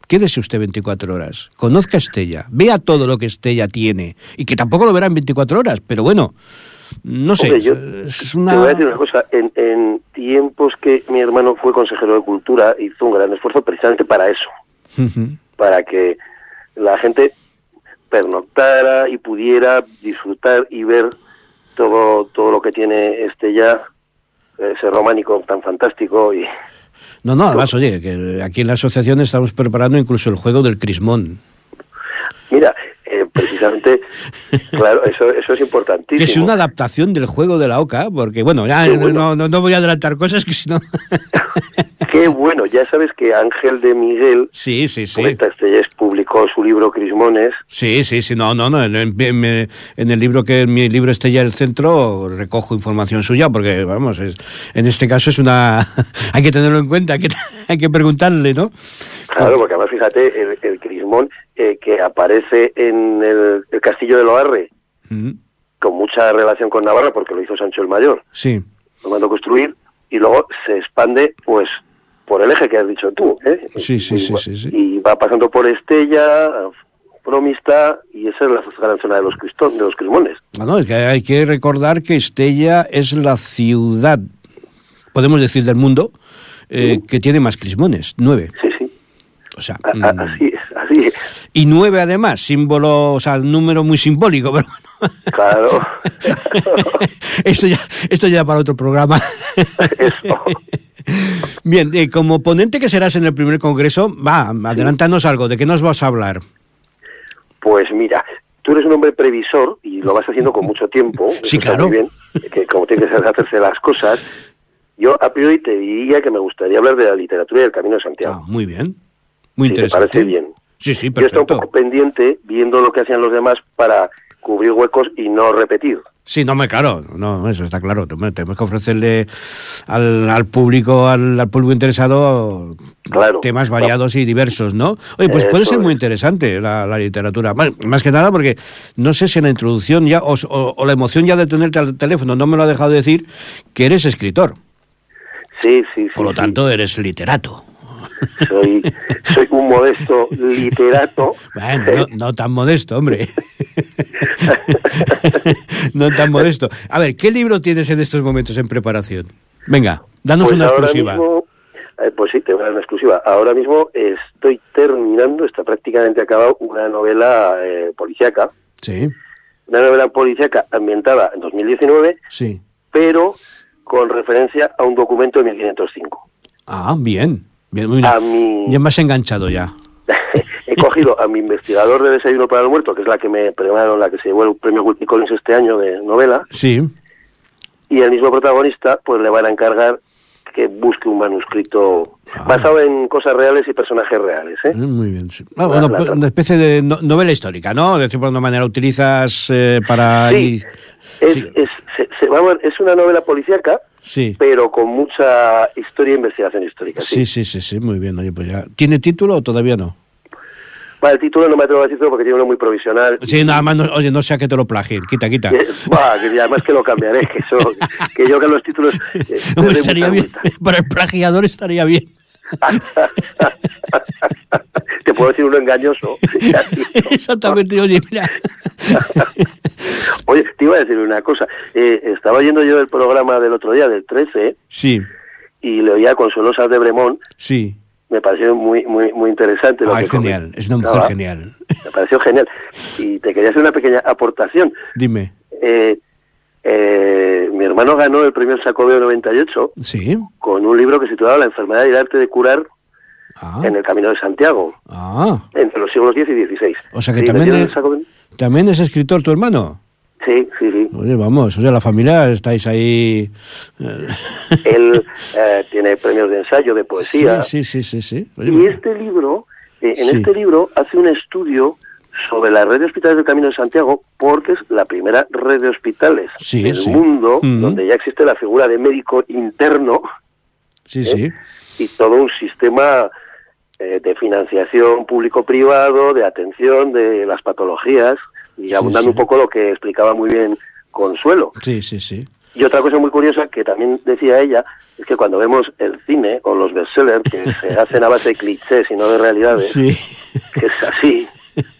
Quédese usted 24 horas, conozca Estella, vea todo lo que Estella tiene y que tampoco lo verá en 24 horas, pero bueno, no sé, Hombre, yo es Te voy a decir una cosa. En, en tiempos que mi hermano fue consejero de Cultura, hizo un gran esfuerzo precisamente para eso. Para que la gente pernoctara y pudiera disfrutar y ver todo todo lo que tiene este ya ese románico tan fantástico y No, no, además, oye, que aquí en la asociación estamos preparando incluso el juego del crismón. mira eh, precisamente claro eso eso es importantísimo Que es una adaptación del juego de la OCA, porque bueno, ya bueno. No, no, no voy a adelantar cosas que si no... qué bueno ya sabes que Ángel de Miguel sí, sí, sí. poeta Estellés publicó su libro Crismones Sí, sí, sí, no, no, no. En, en- en- el libro que en mi libro Estella el Centro recojo información suya, porque vamos, es, en este caso es una. hay que tenerlo en cuenta, que, hay que preguntarle, ¿no? claro porque además fíjate el, el Crismón eh, que aparece en el, el castillo de Loarre Mm, con mucha relación con Navarra porque lo hizo Sancho el Mayor Sí, lo mandó construir y luego se expande pues por el eje que has dicho tú ¿eh? Sí, sí, y, sí, sí, sí. y va pasando por Estella Promista y esa es la gran zona de los cristón, de los crismones Ah, no, es que hay que recordar que Estella es la ciudad, podemos decir, del mundo, eh, que tiene más crismones, nueve. sí sí O sea, mm, así es así es y nueve además, símbolo, o sea, número muy simbólico, pero bueno. claro esto ya, esto ya para otro programa. eso Bien, eh, como ponente que serás en el primer congreso, va, adelántanos algo, ¿de qué nos vas a hablar? pues mira tú eres un hombre previsor y lo vas haciendo con mucho tiempo Sí, claro. muy bien que como tienes que hacerse las cosas yo a priori te diría que me gustaría hablar de la literatura y del camino de Santiago Ah, muy bien, muy te interesante. parece bien Sí, sí, Yo estaba un perfecto. poco pendiente viendo lo que hacían los demás para cubrir huecos y no repetir. Sí, no, me claro, no, eso está claro. Tenemos que ofrecerle al, al público, al, al público interesado, Claro. temas variados y diversos, ¿no? Oye, pues puede ser muy es. interesante la, la literatura. Más, más que nada porque no sé si en la introducción ya, o, o- o la emoción ya de tenerte al teléfono no me lo ha dejado decir, que eres escritor. Sí, sí, sí. Por lo sí. tanto, eres literato. soy, soy un modesto literato. Bueno, no, no tan modesto, hombre. no tan modesto. A ver, ¿qué libro tienes en estos momentos en preparación? Venga, danos Pues una exclusiva. mismo, eh, pues sí, te voy a dar una exclusiva. Ahora mismo estoy terminando, está prácticamente acabado, una novela eh, policíaca. Sí, Una novela policíaca ambientada en 2019, sí. pero con referencia a un documento de 1505. Ah, bien. bien mira, A mi... ya me has enganchado ya. He cogido a mi investigador de Desayuno para el Muerto, que es la que me premiaron, la que se llevó el premio Wilkie Collins este año de novela, Sí. y el mismo protagonista pues le van a encargar que busque un manuscrito Ah. basado en cosas reales y personajes reales. ¿eh? Eh, Muy bien. sí. Ah, bueno, pues, una especie de no- novela histórica, ¿no? De una manera, utilizas eh, para... Sí, es, sí. es, se- se- vamos, es una novela policíaca, Sí. pero con mucha historia e investigación histórica. Sí, sí, sí, sí, muy bien. Oye, pues ya. ¿Tiene título o todavía no? Para el título no me atrevo a decirlo porque tiene uno muy provisional. Sí, nada más, no- oye, no sea que te lo plagien. Quita, quita. Que además que lo cambiaré, que, eso, que yo que los títulos... eh, doy estaría bien. Para el plagiador estaría bien. Te puedo decir uno engañoso. Exactamente, oye, mira. Oye, te iba a decir una cosa. Eh, estaba oyendo yo el programa del otro día, del 13, Sí, y le oía a Consuelo Saz de Bremón. sí. Me pareció muy muy muy interesante. lo Ah, que es genial. Es una mujer genial. Me pareció genial. Y te quería hacer una pequeña aportación. Dime. Eh, eh, mi hermano ganó el premio Sacobeo 98 Sí. con un libro que se titulaba La enfermedad y el arte de curar Ah. en el Camino de Santiago, Ah. entre los siglos X y XVI. O sea que Sí, también es- ¿También es escritor tu hermano? Sí, sí, sí. Oye, vamos, o sea, la familia estáis ahí. eh, Él eh, tiene premios de ensayo, de poesía. Sí, sí, sí, sí. sí. Oye, Y este libro, eh, en Sí. este libro hace un estudio sobre la red de hospitales del Camino de Santiago, porque es la primera red de hospitales Sí, del sí. mundo donde ya existe la figura de médico interno Sí, sí. y todo un sistema eh, de financiación público-privado, de atención de las patologías, y abundando un poco lo que explicaba muy bien Consuelo. Sí, sí, sí. Y otra cosa muy curiosa que también decía ella es que cuando vemos el cine o los bestsellers que se hacen a base de clichés y no de realidades, Sí. que es así.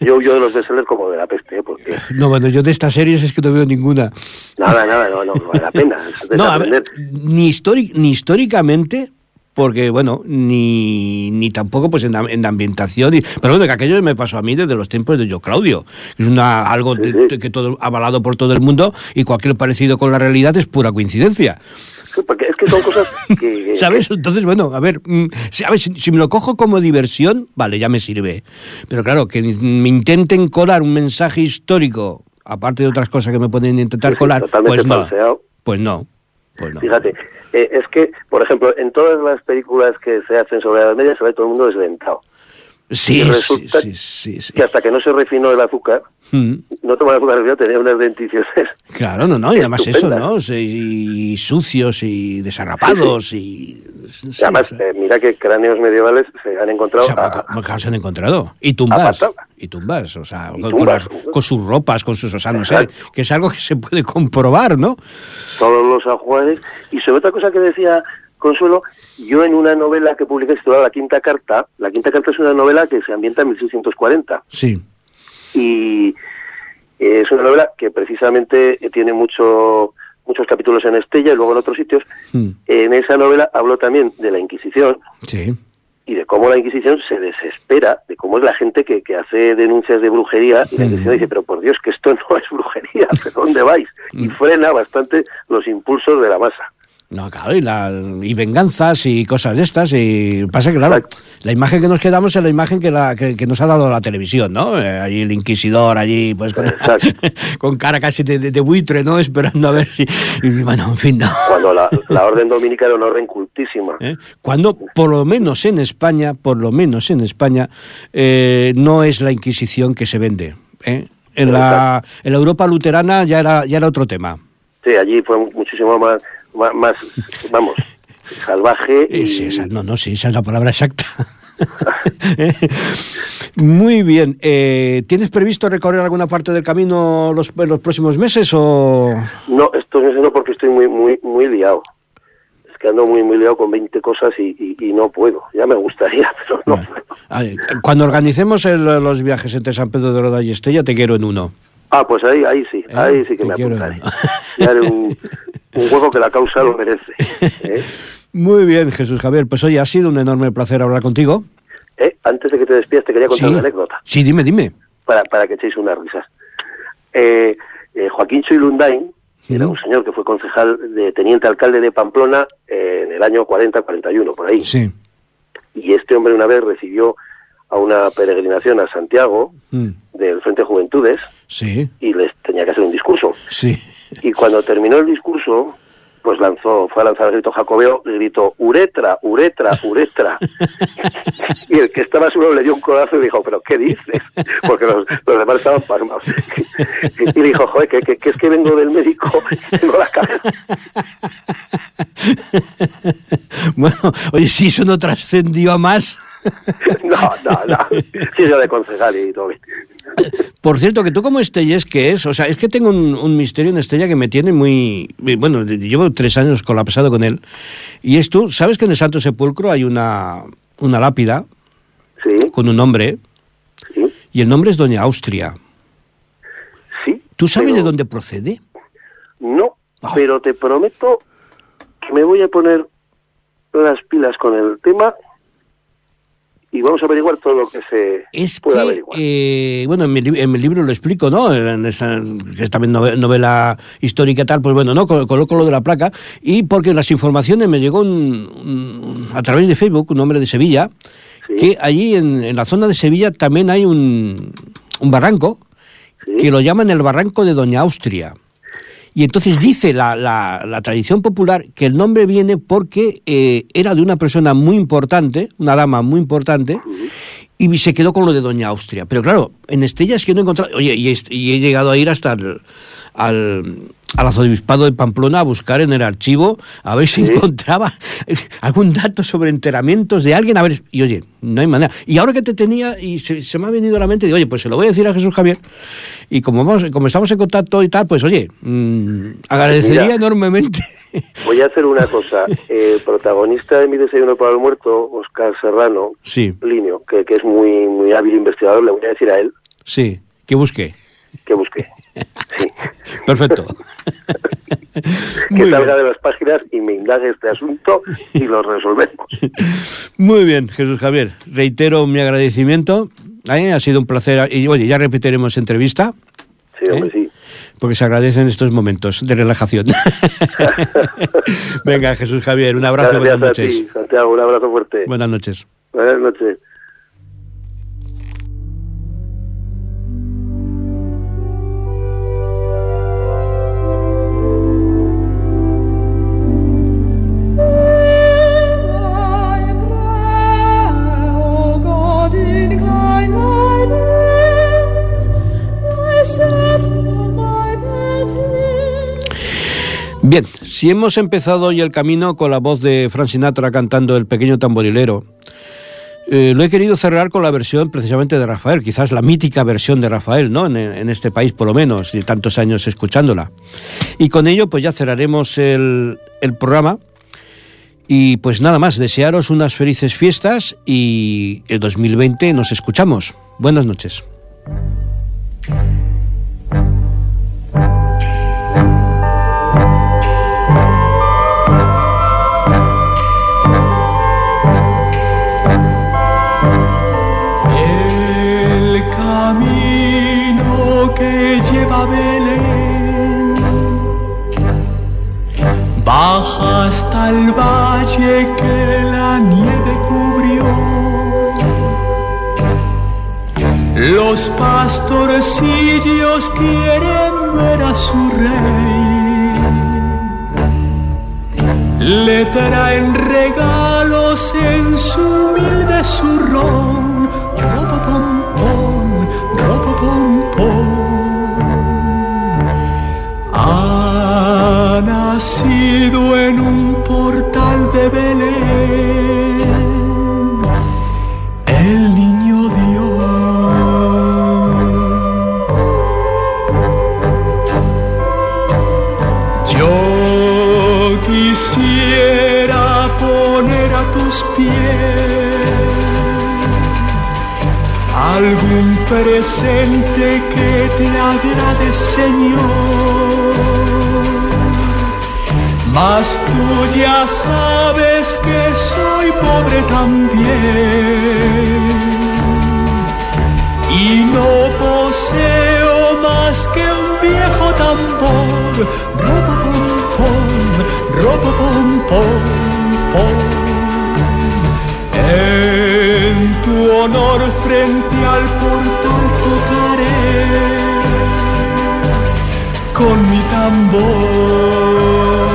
Yo huyo de los bestsellers como de la peste, ¿eh? porque No, bueno, yo de estas series es que no veo ninguna. nada, nada, no, no, no vale la pena. es No, a ver, desaprender. ni, histori- ni históricamente, porque, bueno, ni, ni tampoco pues en, la- en la ambientación. y- pero bueno, que aquello me pasó a mí desde los tiempos de Yo Claudio. Es una, algo de- Sí, que todo avalado por todo el mundo y cualquier parecido con la realidad es pura coincidencia. Sí, porque es que son cosas que... ¿Sabes? Entonces, bueno, a ver, mm, si, a ver, si, si me lo cojo como diversión, vale, ya me sirve. Pero claro, que me intenten colar un mensaje histórico, aparte de otras cosas que me pueden intentar Sí, colar, pues no. Pues no. Pues no. Fíjate, eh, es que, por ejemplo, en todas las películas que se hacen sobre la Edad Media se ve todo el mundo desdentado. Sí, y sí, resulta sí, sí, sí. Que hasta que no se refinó el azúcar, Mm, no tomaba azúcar refinado, tenía unas denticiones. Claro, no, no, y además eso. ¿no? Y, sucios y desarrapados y... además, o sea, eh, mira que cráneos medievales se han encontrado a- han- claro, se han encontrado. Y tumbas. Y tumbas, o sea, con, tumbas. con las- con sus ropas, con sus... O sea, no sé, que es algo que se puede comprobar, ¿no? todos los ajuares. Y sobre otra cosa que decía Consuelo, yo en una novela que publiqué titulada La Quinta Carta, La Quinta Carta es una novela que se ambienta en 1640 Sí. y eh, es una novela que precisamente eh, tiene mucho, muchos capítulos en Estella y luego en otros sitios. Mm, En esa novela habló también de la Inquisición Sí. y de cómo la Inquisición se desespera, de cómo es la gente que, que hace denuncias de brujería y la Inquisición dice, pero por Dios, que esto no es brujería, ¿pero dónde vais? Y frena bastante los impulsos de la masa. No, claro, y, la- y venganzas y cosas de estas. Y pasa que, claro, la imagen que nos quedamos es la imagen que, la, que, que nos ha dado la televisión, ¿no? Eh, allí el inquisidor, allí, pues con, cara casi de, de- de buitre, ¿no? Esperando a ver si. Y bueno, en fin, no. Cuando la, la orden dominica era una orden cultísima. ¿eh? Cuando, por lo menos en España, por lo menos en España, eh, no es la Inquisición que se vende. ¿eh? En, la, en la Europa luterana ya era, ya era otro tema. Sí, allí fue muchísimo más, más, vamos, salvaje Eh, y sí, esa, no, no, sí, esa es la palabra exacta. Muy bien. eh, ¿Tienes previsto recorrer alguna parte del camino los, en los próximos meses o...? no, esto es no porque estoy muy, muy, muy liado. Es que ando muy, muy liado con 20 cosas y, y, y no puedo. Ya me gustaría, pero no Bueno, ver, cuando organicemos el- los viajes entre San Pedro de Roda y Estella, te quiero en uno. Ah, pues ahí, ahí sí, Eh, ahí sí que me apuntaré. Ya haré un, un juego que la causa lo merece. ¿eh? Muy bien, Jesús Javier. Pues oye, ha sido un enorme placer hablar contigo. ¿Eh? Antes de que te despidas, te quería contar Sí, una anécdota. sí, dime, dime. para, para que echéis unas risas. Eh, eh, Joaquín Choilundain era Ujú. un señor que fue concejal de teniente alcalde de Pamplona eh, en el año 40-41, por ahí. Sí. Y este hombre una vez recibió a una peregrinación a Santiago Mm, del Frente Juventudes Sí, y les tenía que hacer un discurso. sí. Y cuando terminó el discurso, pues lanzó, fue a lanzar el grito jacobeo, y gritó, uretra, uretra, uretra. y el que estaba a su lado le dio un codazo y dijo, pero ¿qué dices? Porque los, los demás estaban pasmados. y dijo, joder, que, que, que es que vengo del médico y tengo la cabeza. bueno, oye, si eso no trascendió a más. no, no, no. Sí, yo de concejal y todo bien. Por cierto, que tú como Estelles, que es? O sea, es que tengo un, un misterio en Estella que me tiene muy... Bueno, llevo tres años colapsado con él. Y es tú, ¿sabes que en el Santo Sepulcro hay una, una lápida Sí, con un nombre? sí, Y el nombre es Doña Austria. sí. ¿Tú sabes pero- de dónde procede? No, Ah. pero te prometo que me voy a poner las pilas con el tema y vamos a averiguar todo lo que se Es pueda que, averiguar. eh, bueno, en mi, en mi libro lo explico, ¿no? En esa- que es también nove- novela histórica y tal, pues bueno, ¿no? Col- Coloco lo de la placa y porque las informaciones me llegó un- un- a través de Facebook, un hombre de Sevilla, Sí. que allí en, en la zona de Sevilla también hay un, un barranco Sí. que lo llaman el barranco de Doña Austria. Y entonces dice la, la- tradición popular que el nombre viene porque eh, era de una persona muy importante, una dama muy importante, y se quedó con lo de Doña Austria. Pero claro, en Estella es que no he encontrado... Oye, y he llegado a ir hasta el, al, al arzobispado de Pamplona a buscar en el archivo a ver si Sí. encontraba algún dato sobre enteramientos de alguien. A ver, y oye, no hay manera. Y ahora que te tenía, y se, se me ha venido a la mente, digo, oye, pues se lo voy a decir a Jesús Javier. Y como, vamos, como estamos en contacto y tal, pues oye, mm, agradecería Mira. enormemente. Voy a hacer una cosa. El protagonista de mi desayuno para el muerto, Oscar Serrano, Sí, Linio, que, que es muy, muy hábil investigador, le voy a decir a él sí, que busque. que busque. Sí. Perfecto. Que Muy salga bien. de las páginas y me indague este asunto y lo resolvemos. Muy bien, Jesús Javier. Reitero mi agradecimiento. ¿eh? Ha sido un placer. Y oye, ya repetiremos entrevista, Sí, hombre, sí. porque se agradecen estos momentos de relajación. Venga, Jesús Javier, un abrazo. Buenas a noches. ti, Santiago. Un abrazo fuerte. Buenas noches. Buenas noches. Bien, si hemos empezado hoy el camino con la voz de Frank Sinatra cantando El pequeño tamborilero, eh, lo he querido cerrar con la versión precisamente de Rafael, quizás la mítica versión de Rafael, ¿no? En, este país, por lo menos, y tantos años escuchándola. Y con ello, pues ya cerraremos el, el programa. Y pues nada más, desearos unas felices fiestas y el 2020 nos escuchamos. Buenas noches. Lleva a Belén baja hasta el valle que la nieve cubrió. Los pastorcillos quieren ver a su rey. Le traen regalos en su humilde zurrón. Ropa pom pom, pom. Ha nacido en un de Belén el niño Dios. Yo quisiera poner a tus pies algún presente que te agrade, Señor. Mas tú ya sabes que soy pobre también y no poseo más que un viejo tambor. Ropa pom pom, ropa pom pom pom. En tu honor frente al portal tocaré con mi tambor.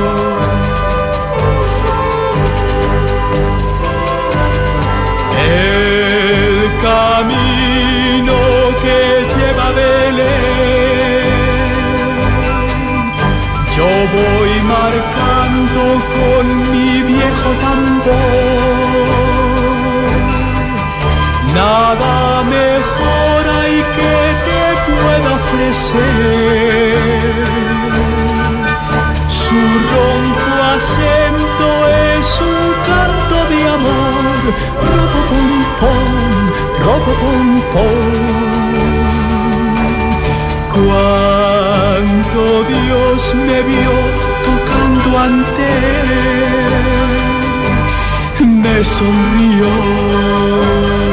Con mi viejo tambor. Nada mejor hay que te pueda ofrecer. Su ronco acento es un canto de amor. Ropo pom pom, ropo pom pom. Cuánto Dios me vio levanté, me sonrió.